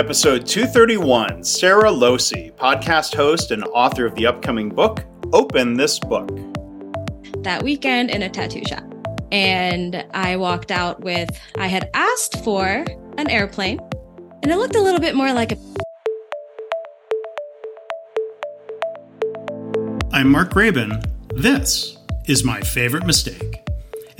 Episode 231 Sara Lohse, podcast host and author of the upcoming book, Open This Book. That weekend in a tattoo shop. And I walked out with, I had asked for an airplane, and it looked a little bit more like a. I'm Mark Graban. This is my favorite mistake.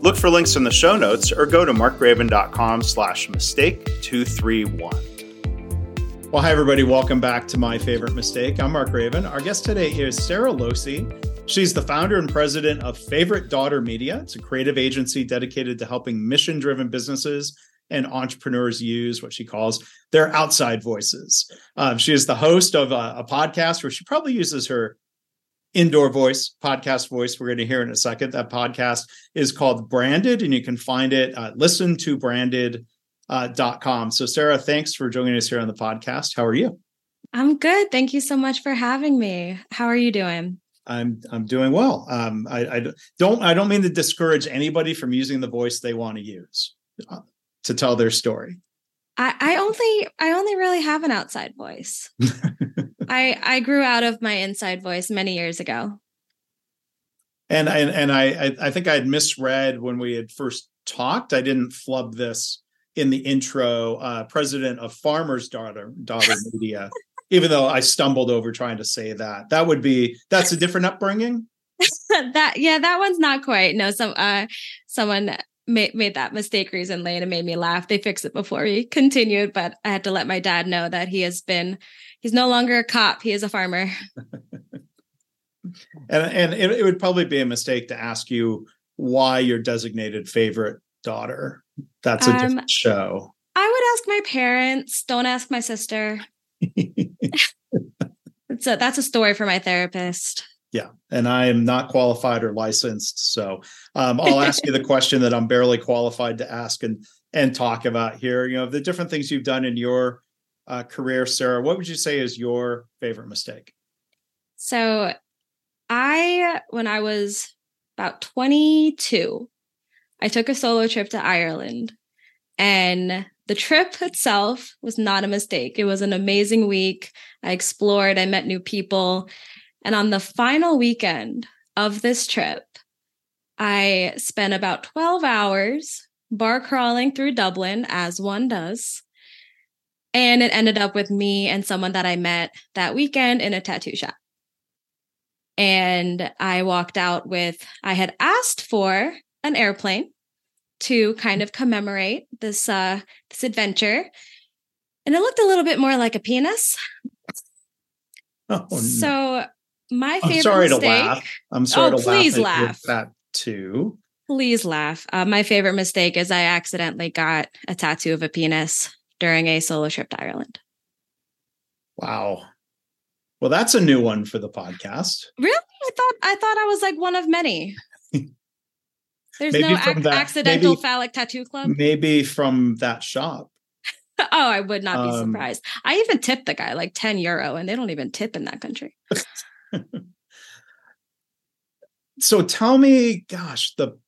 look for links in the show notes or go to markgraban.com slash mistake 231. Well, hi, everybody. Welcome back to My Favorite Mistake. I'm Mark Graban. Our guest today is Sara Lohse. She's the founder and president of Favorite Daughter Media. It's a creative agency dedicated to helping mission driven businesses and entrepreneurs use what she calls their outside voices. Um, she is the host of a, a, podcast where she probably uses her indoor voice, podcast voice. We're going to hear in a second. That podcast is called Branded, and you can find it at listen to branded. Uh, dot com. So, Sara, thanks for joining us here on the podcast. How are you? I'm good. Thank you so much for having me. How are you doing? I'm I'm doing well. Um, I, I don't I don't mean to discourage anybody from using the voice they want to use. Uh, to tell their story? I, I only I only really have an outside voice. I I grew out of my inside voice many years ago. And and and I I think I had misread when we had first talked. I didn't flub this in the intro. Uh, president of Farmers Daughter Daughter Media. even though I stumbled over trying to say that, that would be that's a different upbringing. that yeah, that one's not quite. No, some uh, someone made, made that mistake recently and it made me laugh. They fixed it before we continued, but I had to let my dad know that he has been, he's no longer a cop. He is a farmer. and and it, it, would probably be a mistake to ask you why your designated favorite daughter. That's a um, different show. I would ask my parents. Don't ask my sister. it's a, that's a story for my therapist yeah and i am not qualified or licensed so um, i'll ask you the question that i'm barely qualified to ask and and talk about here you know the different things you've done in your uh, career sara what would you say is your favorite mistake so i when i was about 22 i took a solo trip to ireland and the trip itself was not a mistake it was an amazing week i explored i met new people and on the final weekend of this trip, I spent about 12 hours bar crawling through Dublin, as one does. And it ended up with me and someone that I met that weekend in a tattoo shop. And I walked out with, I had asked for an airplane to kind of commemorate this uh this adventure. And it looked a little bit more like a penis. Oh, no. So my favorite. I'm sorry mistake, to laugh. I'm sorry oh, to please laugh, laugh. that too. Please laugh. Uh, my favorite mistake is I accidentally got a tattoo of a penis during a solo trip to Ireland. Wow. Well, that's a new one for the podcast. Really? I thought I thought I was like one of many. There's no ac- that, accidental maybe, phallic tattoo club. Maybe from that shop. oh, I would not be um, surprised. I even tipped the guy like 10 euro and they don't even tip in that country. so tell me, gosh, the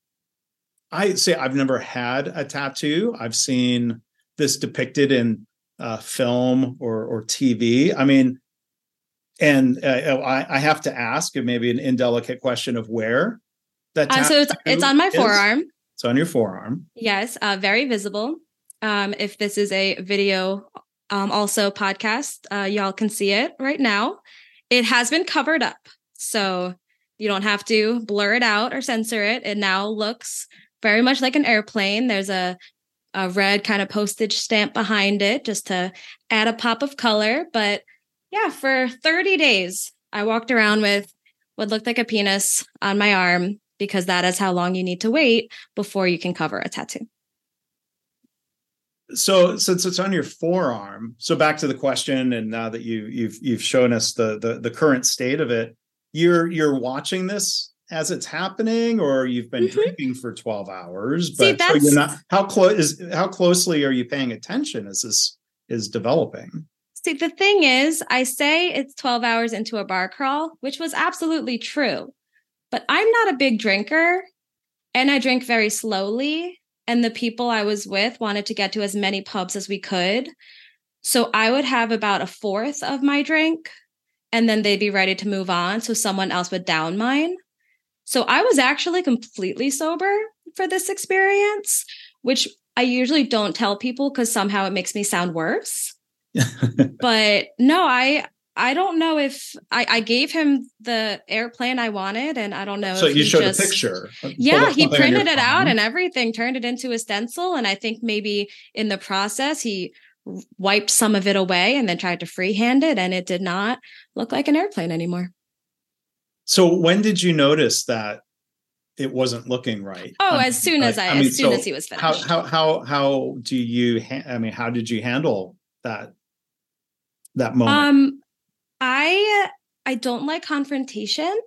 I say I've never had a tattoo. I've seen this depicted in uh, film or or TV. I mean, and uh, I, I, have to ask, maybe an indelicate question of where that. Uh, so it's it's on my is. forearm. It's on your forearm. Yes, uh, very visible. Um, if this is a video, um, also podcast, uh, y'all can see it right now. It has been covered up. So you don't have to blur it out or censor it. It now looks very much like an airplane. There's a a red kind of postage stamp behind it just to add a pop of color. But yeah, for 30 days, I walked around with what looked like a penis on my arm because that is how long you need to wait before you can cover a tattoo. so since it's on your forearm, so back to the question, and now that you you've you've shown us the the the current state of it, you're you're watching this as it's happening, or you've been mm-hmm. drinking for twelve hours, but See, so you're not how close is how closely are you paying attention as this is developing? See, the thing is, I say it's 12 hours into a bar crawl, which was absolutely true. But I'm not a big drinker and I drink very slowly. And the people I was with wanted to get to as many pubs as we could. So I would have about a fourth of my drink and then they'd be ready to move on. So someone else would down mine. So I was actually completely sober for this experience, which I usually don't tell people because somehow it makes me sound worse. but no, I I don't know if I, I gave him the airplane I wanted, and I don't know. So you showed just, uh, a picture. Yeah, he printed it out and everything, turned it into a stencil, and I think maybe in the process he wiped some of it away and then tried to freehand it, and it did not look like an airplane anymore. So when did you notice that it wasn't looking right? Oh, um, as soon like, as I, I mean, as soon so as he was finished. How how how how do you? Ha- I mean, how did you handle that that moment? Um, I I don't like confrontation.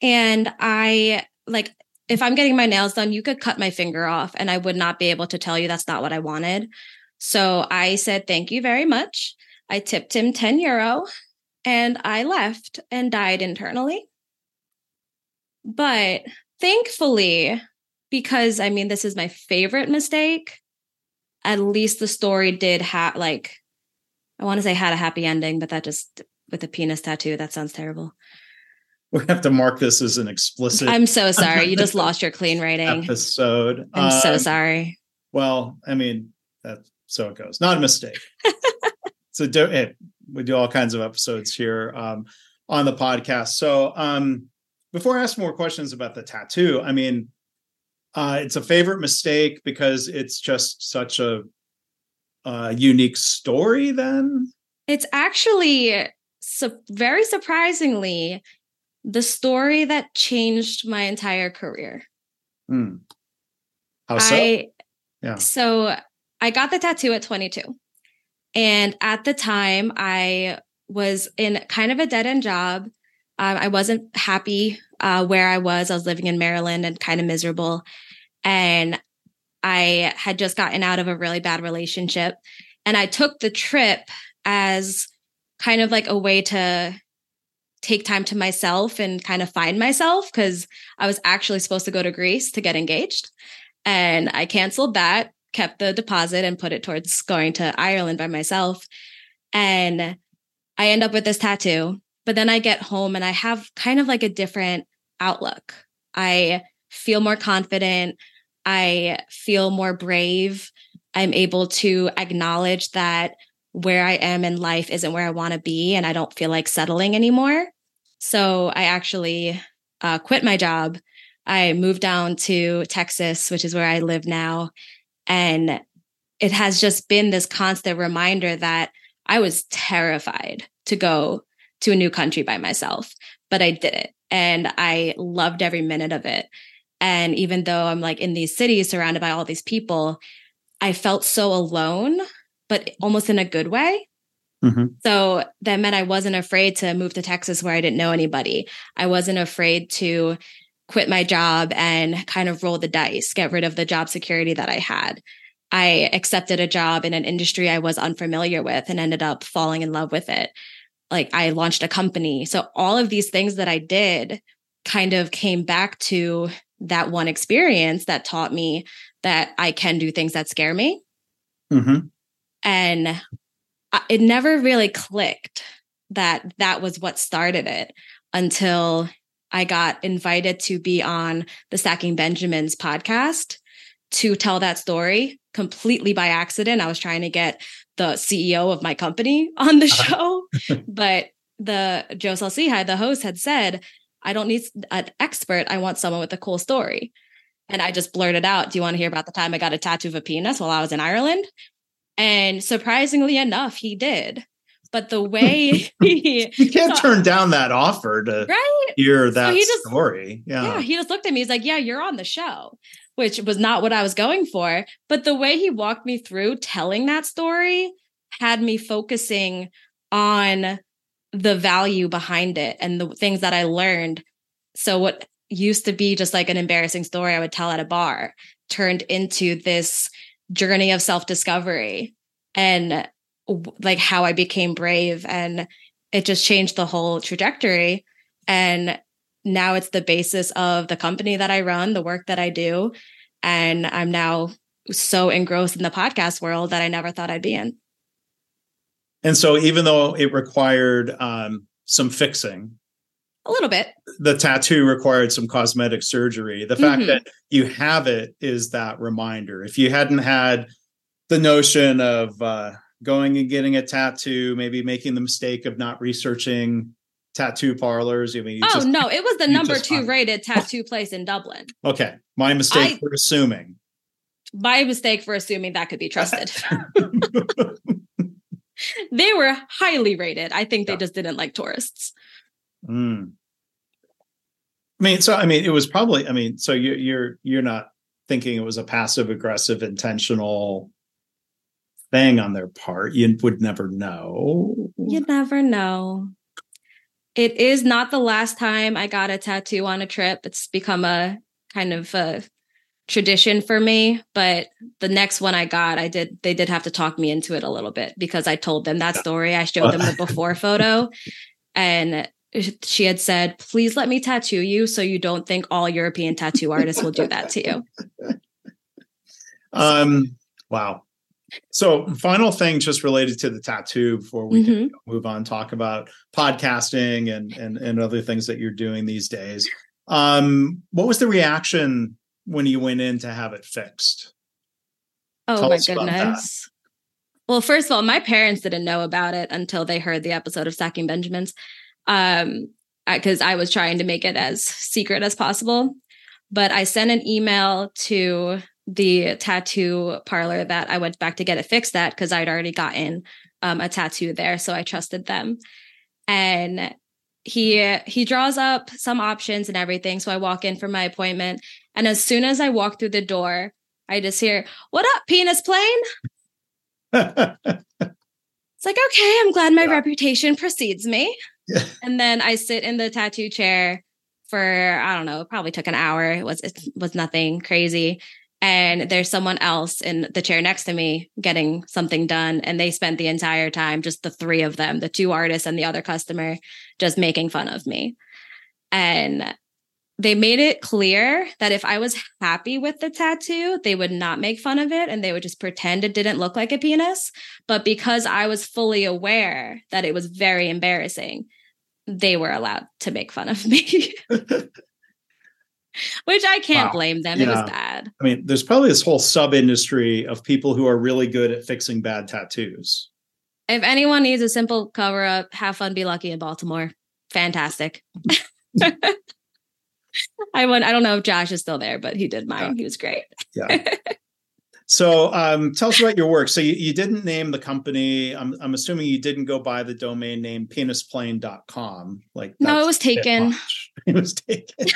And I like if I'm getting my nails done, you could cut my finger off and I would not be able to tell you that's not what I wanted. So I said, thank you very much. I tipped him 10 euro and I left and died internally. But thankfully, because I mean, this is my favorite mistake, at least the story did have like I want to say had a happy ending, but that just with a penis tattoo, that sounds terrible. We have to mark this as an explicit. I'm so sorry. You just lost your clean rating episode. I'm um, so sorry. Well, I mean, that's so it goes. Not a mistake. so do, hey, we do all kinds of episodes here um, on the podcast. So um, before I ask more questions about the tattoo, I mean, uh, it's a favorite mistake because it's just such a uh, unique story then? It's actually very surprisingly the story that changed my entire career. Hmm. How so? I, yeah. So I got the tattoo at 22. And at the time, I was in kind of a dead end job. Um, I wasn't happy uh, where I was. I was living in Maryland and kind of miserable. And I had just gotten out of a really bad relationship. And I took the trip as kind of like a way to take time to myself and kind of find myself because I was actually supposed to go to Greece to get engaged. And I canceled that, kept the deposit and put it towards going to Ireland by myself. And I end up with this tattoo. But then I get home and I have kind of like a different outlook. I feel more confident. I feel more brave. I'm able to acknowledge that where I am in life isn't where I want to be and I don't feel like settling anymore. So I actually uh, quit my job. I moved down to Texas, which is where I live now. And it has just been this constant reminder that I was terrified to go to a new country by myself, but I did it and I loved every minute of it. And even though I'm like in these cities surrounded by all these people, I felt so alone, but almost in a good way. Mm-hmm. So that meant I wasn't afraid to move to Texas where I didn't know anybody. I wasn't afraid to quit my job and kind of roll the dice, get rid of the job security that I had. I accepted a job in an industry I was unfamiliar with and ended up falling in love with it. Like I launched a company. So all of these things that I did kind of came back to that one experience that taught me that I can do things that scare me. Mm-hmm. And it never really clicked that that was what started it until I got invited to be on the Stacking Benjamins podcast to tell that story completely by accident. I was trying to get the CEO of my company on the uh-huh. show, but the Joe Saul-Sehy, the host, had said, I don't need an expert. I want someone with a cool story. And I just blurted out, Do you want to hear about the time I got a tattoo of a penis while I was in Ireland? And surprisingly enough, he did. But the way he You can't so, turn down that offer to right? hear that so just, story. Yeah. Yeah. He just looked at me. He's like, Yeah, you're on the show. which was not what I was going for. But the way he walked me through telling that story had me focusing on the value behind it and the things that I learned. So, what used to be just like an embarrassing story I would tell at a bar turned into this journey of self discovery and like how I became brave. And it just changed the whole trajectory. And now it's the basis of the company that I run, the work that I do. And I'm now so engrossed in the podcast world that I never thought I'd be in. And so, even though it required um, some fixing, a little bit, the tattoo required some cosmetic surgery. The fact mm-hmm. that you have it is that reminder. If you hadn't had the notion of uh, going and getting a tattoo, maybe making the mistake of not researching tattoo parlors. I mean, oh just, no, it was the number two rated tattoo place in Dublin. Okay, my mistake I, for assuming. My mistake for assuming that could be trusted. they were highly rated. I think they yeah. just didn't like tourists. Mm. I mean, so I mean, it was probably. I mean, so you, you're you're not thinking it was a passive aggressive intentional thing on their part. You would never know. You never know. It is not the last time I got a tattoo on a trip. It's become a kind of a tradition for me. But the next one I got, I did, they did have to talk me into it a little bit because I told them that story. I showed them the before photo and she had said, please let me tattoo you so you don't think all European tattoo artists will do that to you. Um, wow. So, final thing just related to the tattoo before we mm-hmm. move on, talk about podcasting and, and and other things that you're doing these days. Um, what was the reaction when you went in to have it fixed? Oh Tell my goodness. Well, first of all, my parents didn't know about it until they heard the episode of Stacking Benjamins. Um, because I was trying to make it as secret as possible. But I sent an email to the tattoo parlor that I went back to get it fixed at because I'd already gotten um, a tattoo there, so I trusted them. And he he draws up some options and everything. So I walk in for my appointment, and as soon as I walk through the door, I just hear, "What up, penis plane?" it's like, okay, I'm glad my yeah. reputation precedes me. Yeah. And then I sit in the tattoo chair for I don't know, probably took an hour. It was it was nothing crazy and there's someone else in the chair next to me getting something done. And they spent the entire time just the three of them the two artists and the other customer just making fun of me. And they made it clear that if i was happy with the tattoo they would not make fun of it and they would just pretend it didn't look like a penis. But because i was fully aware that it was very embarrassing they were allowed to make fun of me which I can't wow. blame them. Yeah. It was bad. I mean, there's probably this whole sub industry of people who are really good at fixing bad tattoos. If anyone needs a simple cover up, have fun, be lucky in Baltimore. Fantastic. I went, I don't know if Josh is still there, but he did mine. Yeah. He was great. Yeah. So um, tell us about your work. So you, you didn't name the company. I'm, I'm assuming you didn't go by the domain name penisplane.com. Like no, it was taken. It was taken.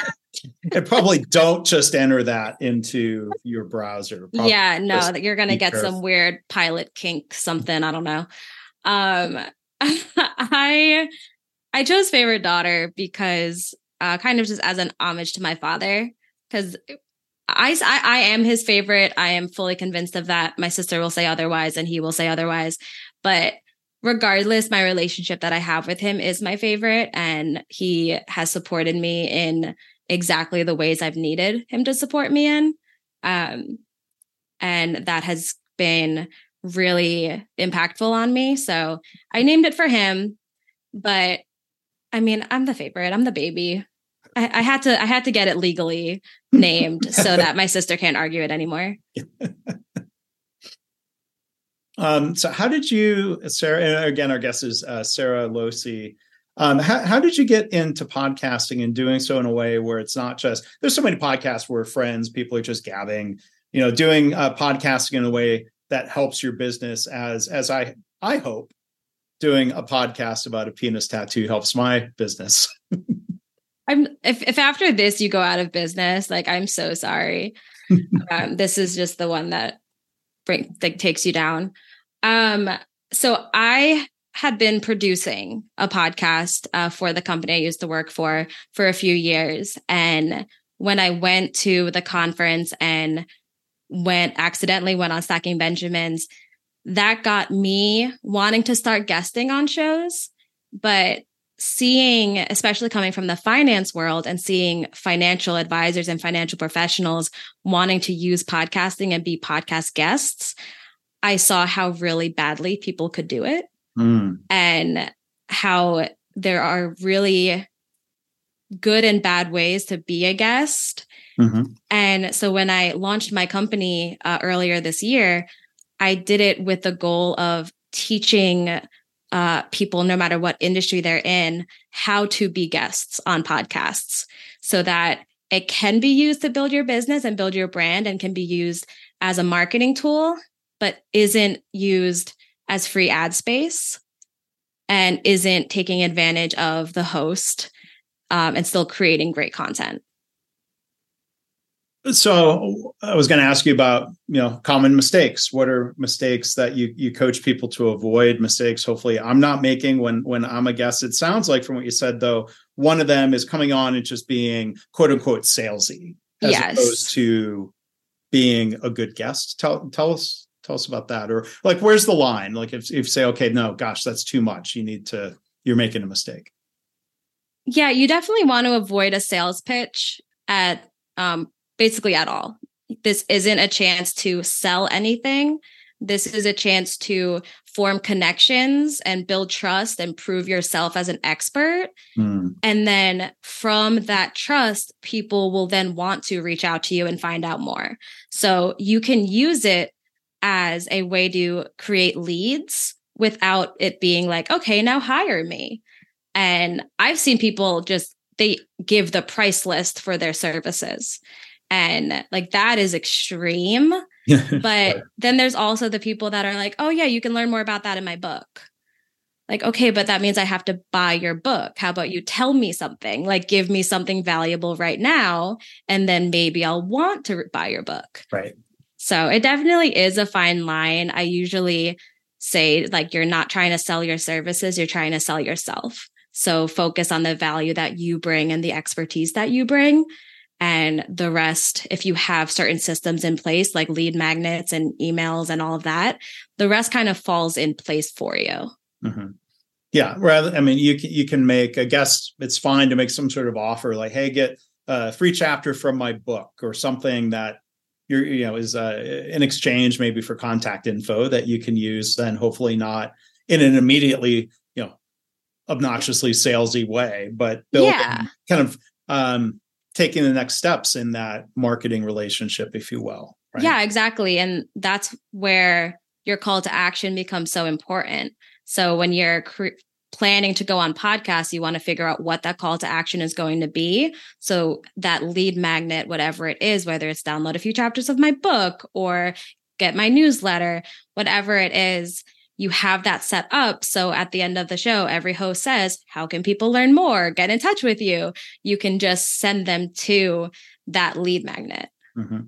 and probably don't just enter that into your browser. Probably yeah, no, you're gonna get careful. some weird pilot kink something. I don't know. Um I I chose favorite daughter because uh kind of just as an homage to my father because I, I, I am his favorite. I am fully convinced of that. My sister will say otherwise, and he will say otherwise. But regardless, my relationship that I have with him is my favorite, and he has supported me in exactly the ways I've needed him to support me in. Um, and that has been really impactful on me. So I named it for him, but I mean, I'm the favorite. I'm the baby. I, I had to I had to get it legally named so that my sister can't argue it anymore. um, so how did you, Sara? And again, our guest is uh, Sara Lohse. Um, how, how did you get into podcasting and doing so in a way where it's not just there's so many podcasts where friends, people are just gabbing, you know, doing uh, podcasting in a way that helps your business as as I I hope doing a podcast about a penis tattoo helps my business. I'm if if after this you go out of business, like I'm so sorry. um, this is just the one that bring takes you down. Um, so I had been producing a podcast uh, for the company I used to work for for a few years, and when I went to the conference and went accidentally went on Stacking Benjamins, that got me wanting to start guesting on shows. But seeing, especially coming from the finance world and seeing financial advisors and financial professionals wanting to use podcasting and be podcast guests, I saw how really badly people could do it mm. and how there are really good and bad ways to be a guest. Mm-hmm. And so when I launched my company uh, earlier this year, I did it with the goal of teaching uh, people, no matter what industry they're in, how to be guests on podcasts so that it can be used to build your business and build your brand and can be used as a marketing tool, but isn't used as free ad space and isn't taking advantage of the host um, and still creating great content. So I was going to ask you about you know common mistakes. What are mistakes that you you coach people to avoid? Mistakes. Hopefully, I'm not making when when I'm a guest. It sounds like from what you said though, one of them is coming on and just being quote unquote salesy as yes. opposed to being a good guest. Tell tell us tell us about that. Or like where's the line? Like if if you say okay, no, gosh, that's too much. You need to. You're making a mistake. Yeah, you definitely want to avoid a sales pitch at um, basically at all. This isn't a chance to sell anything. This is a chance to form connections and build trust and prove yourself as an expert. Mm. And then from that trust, people will then want to reach out to you and find out more. So you can use it as a way to create leads without it being like, okay, now hire me. And I've seen people just, they give the price list for their services. And like that is extreme. but then there's also the people that are like, oh, yeah, you can learn more about that in my book. Like, okay, but that means I have to buy your book. How about you tell me something? Like, give me something valuable right now. And then maybe I'll want to buy your book. Right. So it definitely is a fine line. I usually say, like, you're not trying to sell your services, you're trying to sell yourself. So focus on the value that you bring and the expertise that you bring and the rest if you have certain systems in place like lead magnets and emails and all of that the rest kind of falls in place for you mm-hmm. yeah rather i mean you can you can make i guess it's fine to make some sort of offer like hey get a free chapter from my book or something that you're you know is uh, in exchange maybe for contact info that you can use then hopefully not in an immediately you know obnoxiously salesy way but build yeah. kind of um taking the next steps in that marketing relationship, if you will. Right? Yeah, exactly. And that's where your call to action becomes so important. So when you're cre- planning to go on podcasts, you want to figure out what that call to action is going to be. So that lead magnet, whatever it is, whether it's download a few chapters of my book or get my newsletter, whatever it is, you have that set up. So at the end of the show, every host says, How can people learn more? Get in touch with you. You can just send them to that lead magnet. Mm-hmm.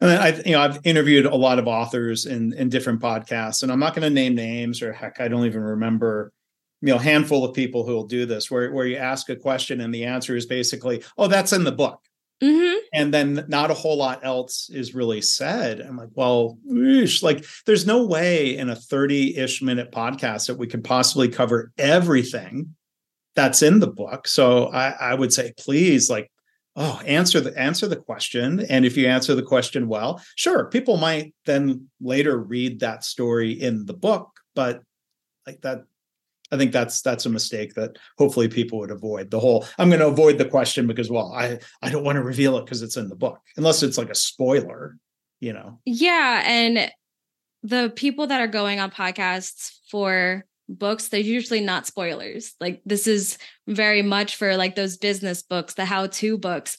And I, you know, I've interviewed a lot of authors in in different podcasts, and I'm not going to name names, or heck, I don't even remember, you know, handful of people who will do this, where where you ask a question and the answer is basically, "Oh, that's in the book," Mm-hmm. And then not a whole lot else is really said. I'm like, well, like there's no way in a 30 ish minute podcast that we could possibly cover everything that's in the book. So I, I would say, please, like, oh, answer the answer the question. And if you answer the question well, sure, people might then later read that story in the book, but like that I think that's that's a mistake that hopefully people would avoid. The whole I'm going to avoid the question because well, I I don't want to reveal it because it's in the book, unless it's like a spoiler, you know. Yeah, and the people that are going on podcasts for books they're usually not spoilers like this is very much for like those business books the how to books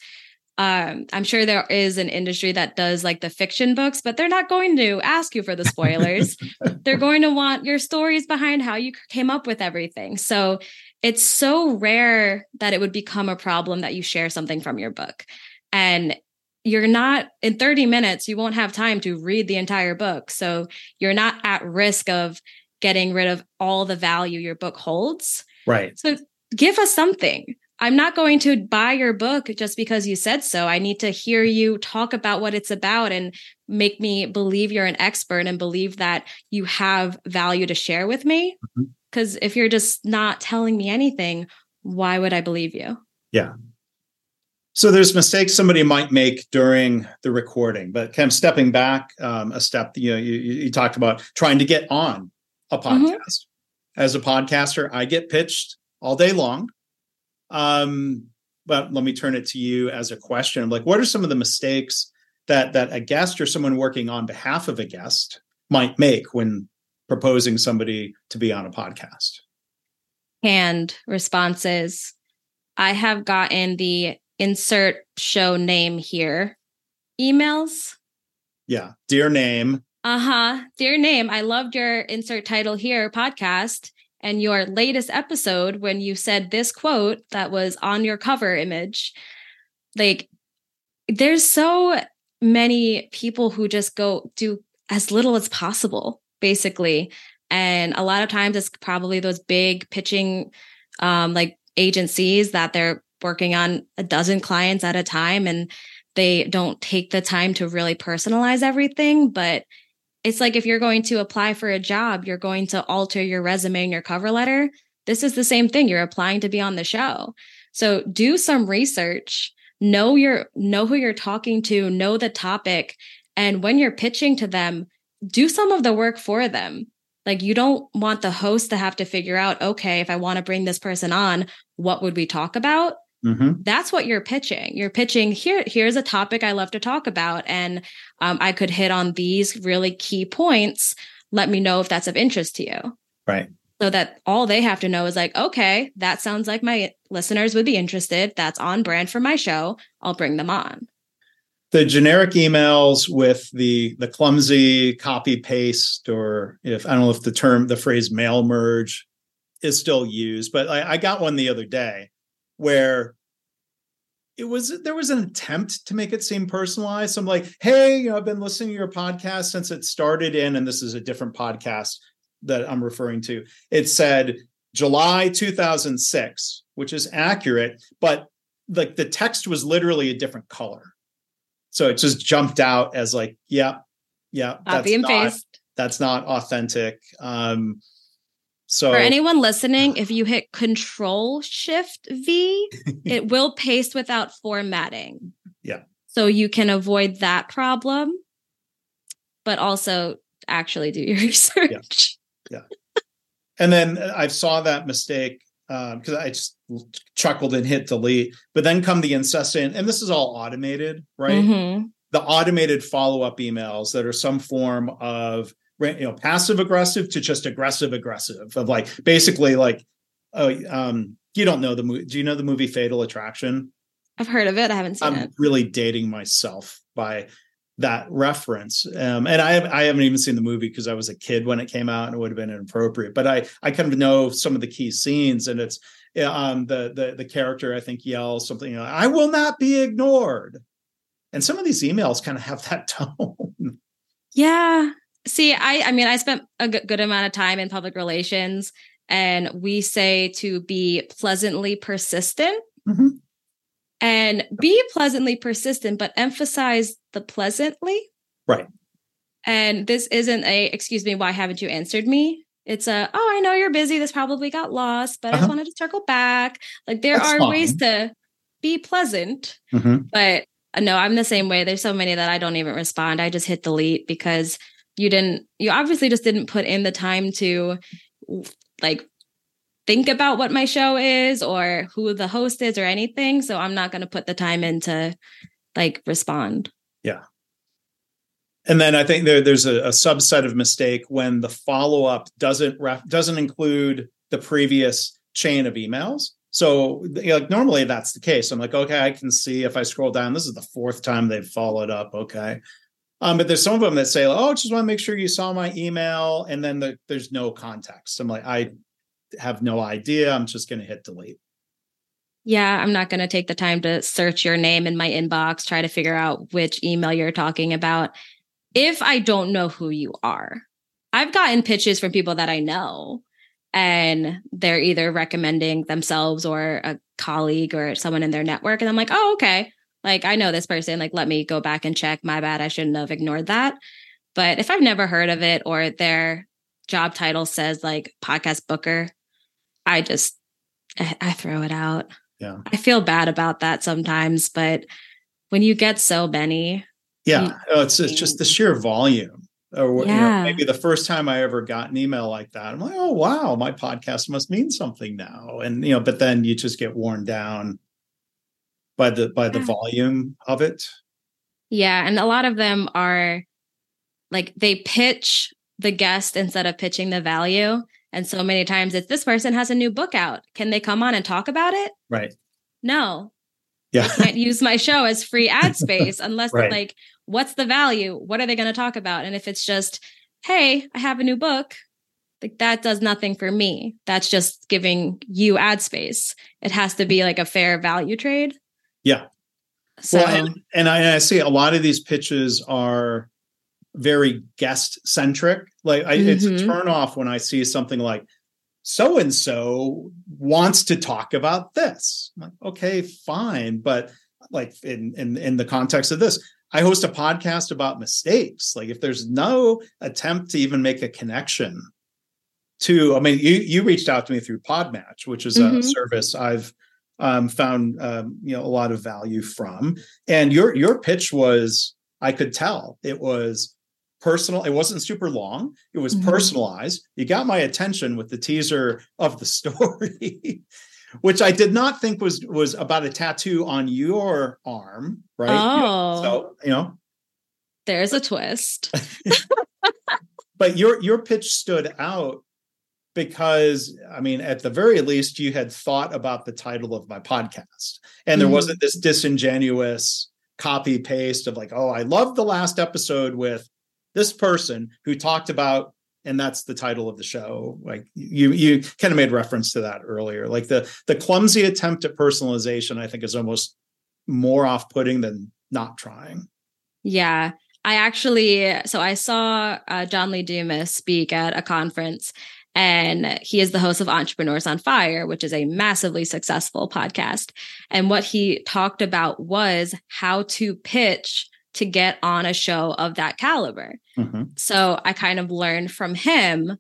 um i'm sure there is an industry that does like the fiction books but they're not going to ask you for the spoilers they're going to want your stories behind how you came up with everything so it's so rare that it would become a problem that you share something from your book and you're not in 30 minutes, you won't have time to read the entire book. So you're not at risk of getting rid of all the value your book holds. Right. So give us something. I'm not going to buy your book just because you said so. I need to hear you talk about what it's about and make me believe you're an expert and believe that you have value to share with me. Because mm-hmm. if you're just not telling me anything, why would I believe you? Yeah. So there's mistakes somebody might make during the recording, but kind of stepping back um, a step. You know, you, you, talked about trying to get on a mm-hmm. podcast. Mm-hmm. As a podcaster, I get pitched all day long. Um, but let me turn it to you as a question. Like, what are some of the mistakes that that a guest or someone working on behalf of a guest might make when proposing somebody to be on a podcast? And responses. I have gotten the insert show name here. Emails. Yeah. Dear name. Uh huh. Dear name. I loved your insert title here podcast and your latest episode when you said this quote that was on your cover image. Like, there's so many people who just go do as little as possible, basically. And a lot of times it's probably those big pitching um, like agencies that they're working on a dozen clients at a time and they don't take the time to really personalize everything. But it's like if you're going to apply for a job, you're going to alter your resume and your cover letter. This is the same thing. You're applying to be on the show. So do some research, know your know who you're talking to, know the topic, and when you're pitching to them, do some of the work for them. Like you don't want the host to have to figure out, okay, if I want to bring this person on, what would we talk about? Mm-hmm. That's what you're pitching. You're pitching here. Here's a topic I love to talk about, and um, I could hit on these really key points. Let me know if that's of interest to you. Right. So that all they have to know is like, okay, that sounds like my listeners would be interested. That's on brand for my show. I'll bring them on. The generic emails with the the clumsy copy paste, or if I don't know if the term the phrase mail merge is still used, but I, I got one the other day where it was there was an attempt to make it seem personalized. So I'm like, hey, you know, I've been listening to your podcast since it started in, and this is a different podcast that I'm referring to. It said July 2006, which is accurate, but like the text was literally a different color. So it just jumped out as like, yeah, yeah, that's Copy not. That's not authentic. Um, so for anyone listening, if you hit Control Shift V, it will paste without formatting. Yeah. So you can avoid that problem, but also actually do your research. Yeah. yeah. and then I saw that mistake because um, I just chuckled and hit delete. But then come the incessant, and this is all automated, right? Mm-hmm. The automated follow up emails that are some form of you know passive aggressive to just aggressive aggressive of like basically like oh um you don't know the movie do you know the movie fatal attraction? I've heard of it. I haven't seen I'm it. i'm really dating myself by that reference um and i i haven't even seen the movie because i was a kid when it came out and it would have been inappropriate but i i kind of know some of the key scenes and it's um the the the character i think yells something you know, i will not be ignored. And some of these emails kind of have that tone. Yeah See, I I mean, I spent a good, good amount of time in public relations, and we say to be pleasantly persistent. Mm-hmm. And be pleasantly persistent, but emphasize the pleasantly. Right. And this isn't a, excuse me, why haven't you answered me? It's a, oh, I know you're busy. This probably got lost, but uh-huh. I just wanted to circle back. Like there That's are fine. ways to be pleasant, mm-hmm. but uh, no, I'm the same way. There's so many that I don't even respond. I just hit delete because you didn't you obviously just didn't put in the time to like think about what my show is or who the host is or anything. So i'm not going to put the time in to like respond. Yeah. And then i think there, there's a, a subset of mistake when the follow-up doesn't ref, doesn't include the previous chain of emails. So like normally that's the case. I'm like okay i can see if i scroll down this is the fourth time they've followed up. Okay um, but there's some of them that say, "Oh, I just want to make sure you saw my email," and then the, there's no context. I'm like, I have no idea. I'm just going to hit delete. Yeah, I'm not going to take the time to search your name in my inbox, try to figure out which email you're talking about. If I don't know who you are, I've gotten pitches from people that I know, and they're either recommending themselves or a colleague or someone in their network. And I'm like, oh, okay. Like, I know this person. Like, let me go back and check. My bad. I shouldn't have ignored that. But if I've never heard of it or their job title says like podcast booker, I just, I, I throw it out. Yeah. I feel bad about that sometimes. But when you get so many, yeah, you, oh, it's, it's just the sheer volume or yeah. you know, maybe the first time I ever got an email like that, I'm like, oh wow, my podcast must mean something now. And you know, but then you just get worn down by the by the volume of it. Yeah. And a lot of them are like they pitch the guest instead of pitching the value. And so many times it's this person has a new book out. Can they come on and talk about it? Right. No. Yeah. I can't use my show as free ad space unless right. like what's the value? What are they going to talk about? And if it's just, hey, I have a new book, like that does nothing for me. That's just giving you ad space. It has to be like a fair value trade. Yeah. So, well, and, and I, I see a lot of these pitches are very guest centric. Like I, mm-hmm. it's a turn off when I see something like so and so wants to talk about this. Like, okay, fine, but like in in in the context of this, I host a podcast about mistakes. Like if there's no attempt to even make a connection to, I mean, you you reached out to me through Podmatch, which is mm-hmm. a service I've um, found um, you know a lot of value from. And your your pitch was, I could tell it was personal. It wasn't super long. It was mm-hmm. personalized. You got my attention with the teaser of the story which I did not think was was about a tattoo on your arm, right? Oh, so you know, there's a twist. but your your pitch stood out because I mean, at the very least, you had thought about the title of my podcast, and there mm-hmm. wasn't this disingenuous copy paste of like, oh, I love the last episode with this person who talked about and that's the title of the show. Like you you kind of made reference to that earlier. Like the the clumsy attempt at personalization i think is almost more off-putting than not trying. Yeah. I actually so i saw uh, john lee dumas speak at a conference and he is the host of entrepreneurs on fire which is a massively successful podcast and what he talked about was how to pitch to get on a show of that caliber. Mm-hmm. So I kind of learned from him.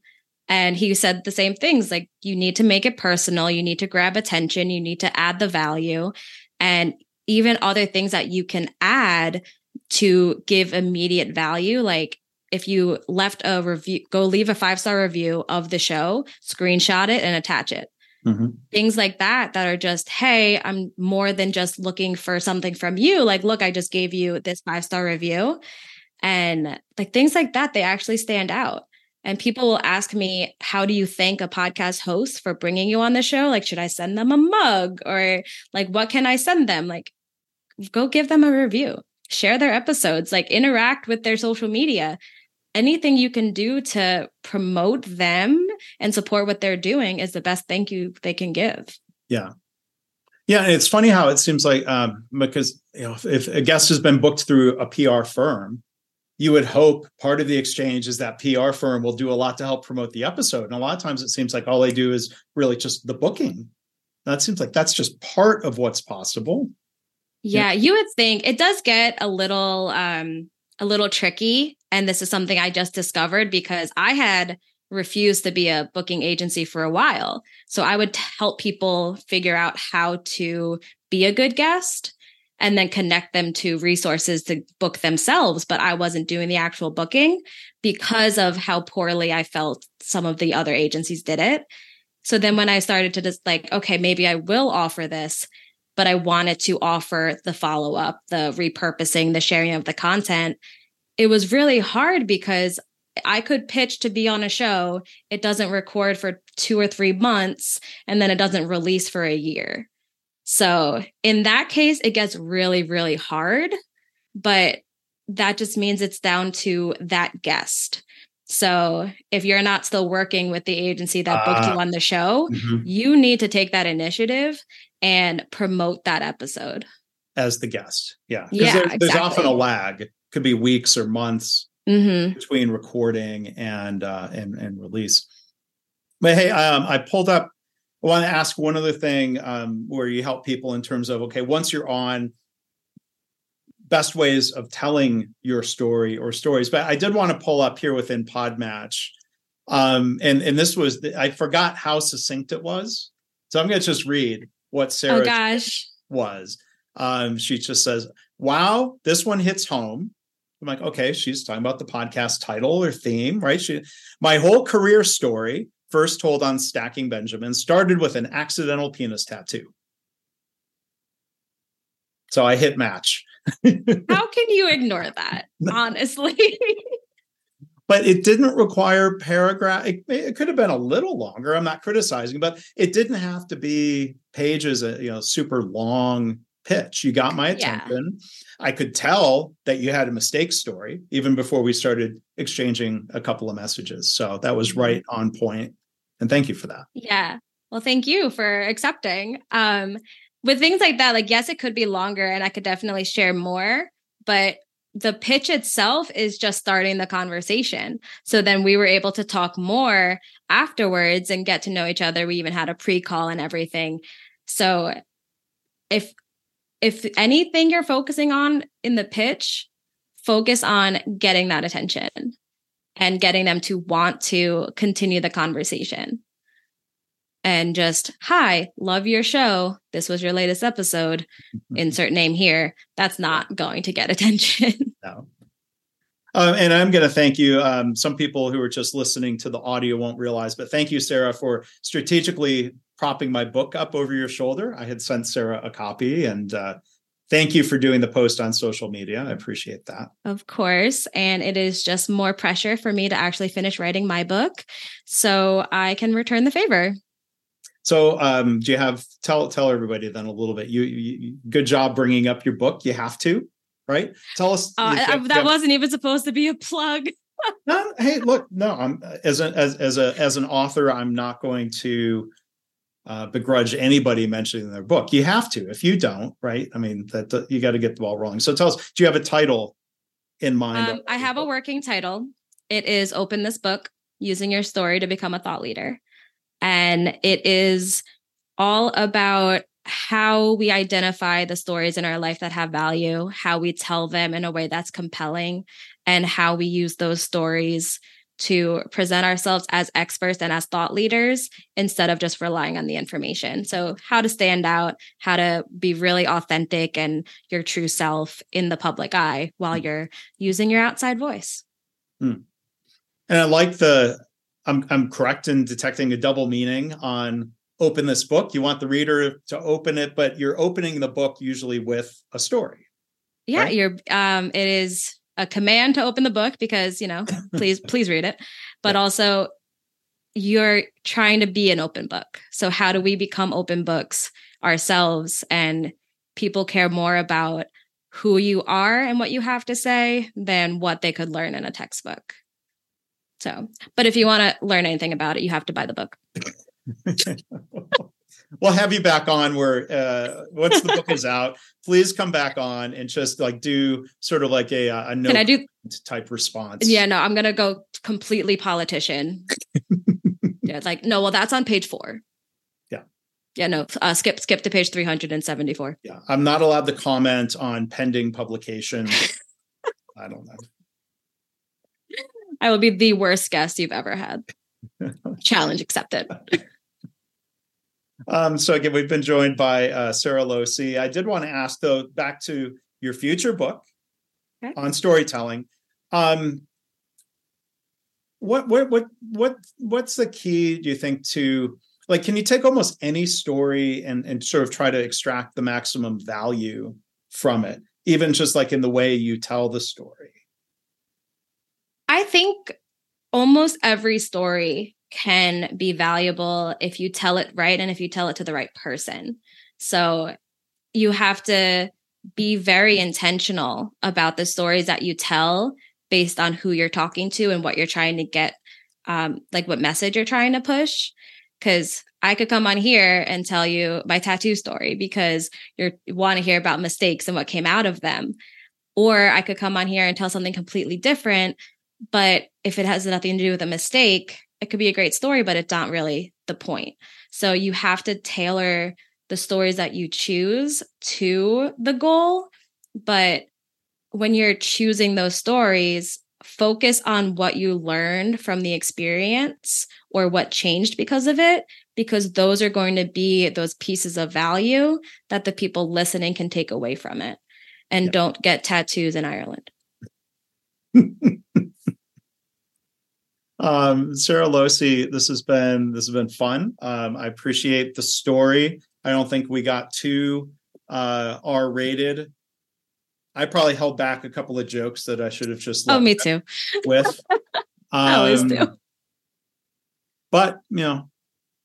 And he said the same things like, you need to make it personal. You need to grab attention. You need to add the value and even other things that you can add to give immediate value. Like if you left a review, go leave a five star review of the show, screenshot it and attach it. Mm-hmm. Things like that, that are just, hey, I'm more than just looking for something from you. Like, look, I just gave you this five star review. And like things like that, they actually stand out. And people will ask me, how do you thank a podcast host for bringing you on the show? Like, should I send them a mug or like, what can I send them? Like, go give them a review, share their episodes, like, interact with their social media anything you can do to promote them and support what they're doing is the best thank you they can give. Yeah. Yeah, and it's funny how it seems like um, because you know if a guest has been booked through a PR firm, you would hope part of the exchange is that PR firm will do a lot to help promote the episode. And a lot of times it seems like all they do is really just the booking. That seems like that's just part of what's possible. Yeah, yeah. you would think it does get a little um a little tricky. And this is something I just discovered because I had refused to be a booking agency for a while. So I would help people figure out how to be a good guest and then connect them to resources to book themselves. But I wasn't doing the actual booking because of how poorly I felt some of the other agencies did it. So then when I started to just like, okay, maybe I will offer this, but I wanted to offer the follow up, the repurposing, the sharing of the content. It was really hard because I could pitch to be on a show. It doesn't record for two or three months and then it doesn't release for a year. So in that case, it gets really, really hard. But that just means it's down to that guest. So if you're not still working with the agency that booked Ah. you on the show, Mhm. you need to take that initiative and promote that episode. as the guest. Yeah. Yeah, there- there's often a lag. Could be weeks or months hmm between recording and uh and, and release. But hey, um I pulled up I want to ask one other thing um where you help people in terms of okay, once you're on best ways of telling your story or stories. But I did want to pull up here within Podmatch. Um and and this was I forgot how succinct it was. So I'm gonna just read what Sara Oh gosh. was. Um, she just says, Wow, this one hits home. I'm like, okay, she's talking about the podcast title or theme, right? She my whole career story, first told on Stacking Benjamins, started with an accidental penis tattoo. So I hit match. How can you ignore that? Honestly. but it didn't require paragraph. It, it could have been a little longer. I'm not criticizing, but it didn't have to be pages, a you know, super long pitch. You got my Yeah. attention. I could tell that you had a mistake story even before we started exchanging a couple of messages. So that was right on point. And thank you for that. Yeah. Well, thank you for accepting. Um, with things like that, like, yes, it could be longer and I could definitely share more, but the pitch itself is just starting the conversation. So then we were able to talk more afterwards and get to know each other. We even had a pre call and everything. So if, if anything you're focusing on in the pitch, focus on getting that attention and getting them to want to continue the conversation and just hi love your show this was your latest episode insert name here that's not going to get attention No. Um, and I'm going to thank you. Um, some people who are just listening to the audio won't realize, but thank you, Sara, for strategically propping my book up over your shoulder. I had sent Sara a copy, and uh, thank you for doing the post on social media. I appreciate that. of course and it is just more pressure for me to actually finish writing my book so i can return the favor So, um, do you have tell tell everybody then a little bit? You, you good job bringing up your book. You have to, right? Tell us. uh, I- that wasn't even supposed to be a plug No, hey, look, no, I'm as a as as a as an author, I'm not going to uh, begrudge anybody mentioning their book. You have to. If you don't, right? I mean, that, that- you got to get the ball rolling. So tell us, do you have a title in mind? Um, I have a working title. It is Open This Book Using Your Story to Become a Thought Leader. And it is all about how we identify the stories in our life that have value, how we tell them in a way that's compelling, and how we use those stories to present ourselves as experts and as thought leaders instead of just relying on the information. So, how to stand out, how to be really authentic and your true self in the public eye while you're using your outside voice. Hmm. And I like the. I'm I'm correct in detecting a double meaning on open this book. You want the reader to open it, but you're opening the book usually with a story. Yeah, Right. you're um it is a command to open the book because, you know, please please read it. But Yeah. also you're trying to be an open book. So how do we become open books ourselves and people care more about who you are and what you have to say than what they could learn in a textbook. So, but if you want to learn anything about it, you have to buy the book. we'll have you back on where uh once the book is out please come back on and just like do sort of like a uh, a no Can I do type response Yeah, no, I'm gonna go completely politician. yeah, it's like no, well, that's on page four. Yeah. yeah, no, uh, skip skip to page three hundred and seventy four. yeah i'm not allowed to comment on pending publication i don't know I will be the worst guest you've ever had. Challenge accepted. um so again we've been joined by uh Sara Lohse i did want to ask though back to your future book Okay. on storytelling um what what what what what's the key do you think to like can you take almost any story and and sort of try to extract the maximum value from it even just like in the way you tell the story I think almost every story can be valuable if you tell it right and if you tell it to the right person. So you have to be very intentional about the stories that you tell based on who you're talking to and what you're trying to get, um, like what message you're trying to push. Because I could come on here and tell you my tattoo story because you want to hear about mistakes and what came out of them. Or I could come on here and tell something completely different. But if it has nothing to do with a mistake, it could be a great story, but it's not really the point. So you have to tailor the stories that you choose to the goal. But when you're choosing those stories, focus on what you learned from the experience or what changed because of it, because those are going to be those pieces of value that the people listening can take away from it. And don't get tattoos in Ireland. um, Sara Lohse, this has been this has been fun. Um, I appreciate the story. I don't think we got too uh, R rated. I probably held back a couple of jokes that I should have just. Oh, me too. With. I always do. Um, But you know,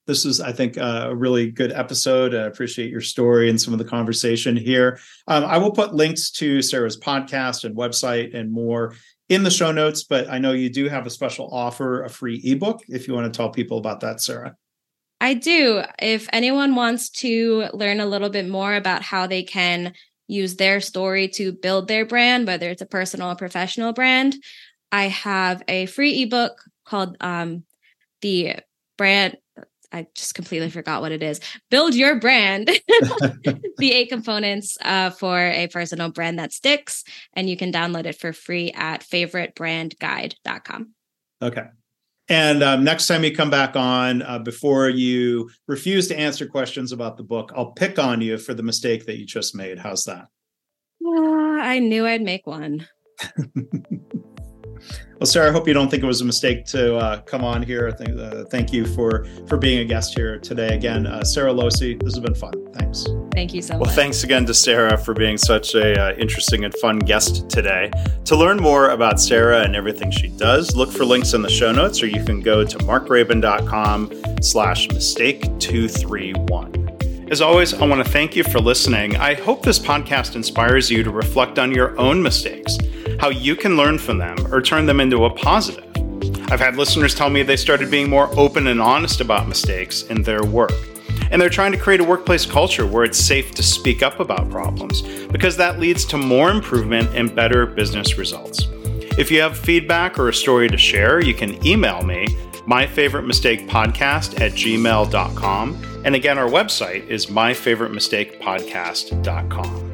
this is, I think, a really good episode. I appreciate your story and some of the conversation here. Um, I will put links to Sara's podcast and website and more in the show notes. But I know you do have a special offer, a free ebook. If you want to tell people about that, Sara. I do. If anyone wants to learn a little bit more about how they can use their story to build their brand, whether it's a personal or professional brand, I have a free ebook called um, The Brand. I just completely forgot what it is. Build your brand, the eight components uh, for a personal brand that sticks. And you can download it for free at favoritebrandguide.com. Okay. And um, next time you come back on, uh, before you refuse to answer questions about the book, I'll pick on you for the mistake that you just made. How's that? Uh, I knew I'd make one. well, Sara, I hope you don't think it was a mistake to uh, come on here. I think, uh, thank you for for being a guest here today. Again, uh, Sara Lohse, this has been fun. Thanks. Thank you so well, much. Well, thanks again to Sara for being such a uh, interesting and fun guest today. To learn more about Sara and everything she does, look for links in the show notes, or you can go to markgraban.com slash mistake 231. As always, I want to thank you for listening. I hope this podcast inspires you to reflect on your own mistakes, how you can learn from them or turn them into a positive. I've had listeners tell me they started being more open and honest about mistakes in their work. And they're trying to create a workplace culture where it's safe to speak up about problems because that leads to more improvement and better business results. If you have feedback or a story to share, you can email me, myfavoritemistakepodcast at gmail.com. And again, our website is myfavoritemistakepodcast.com.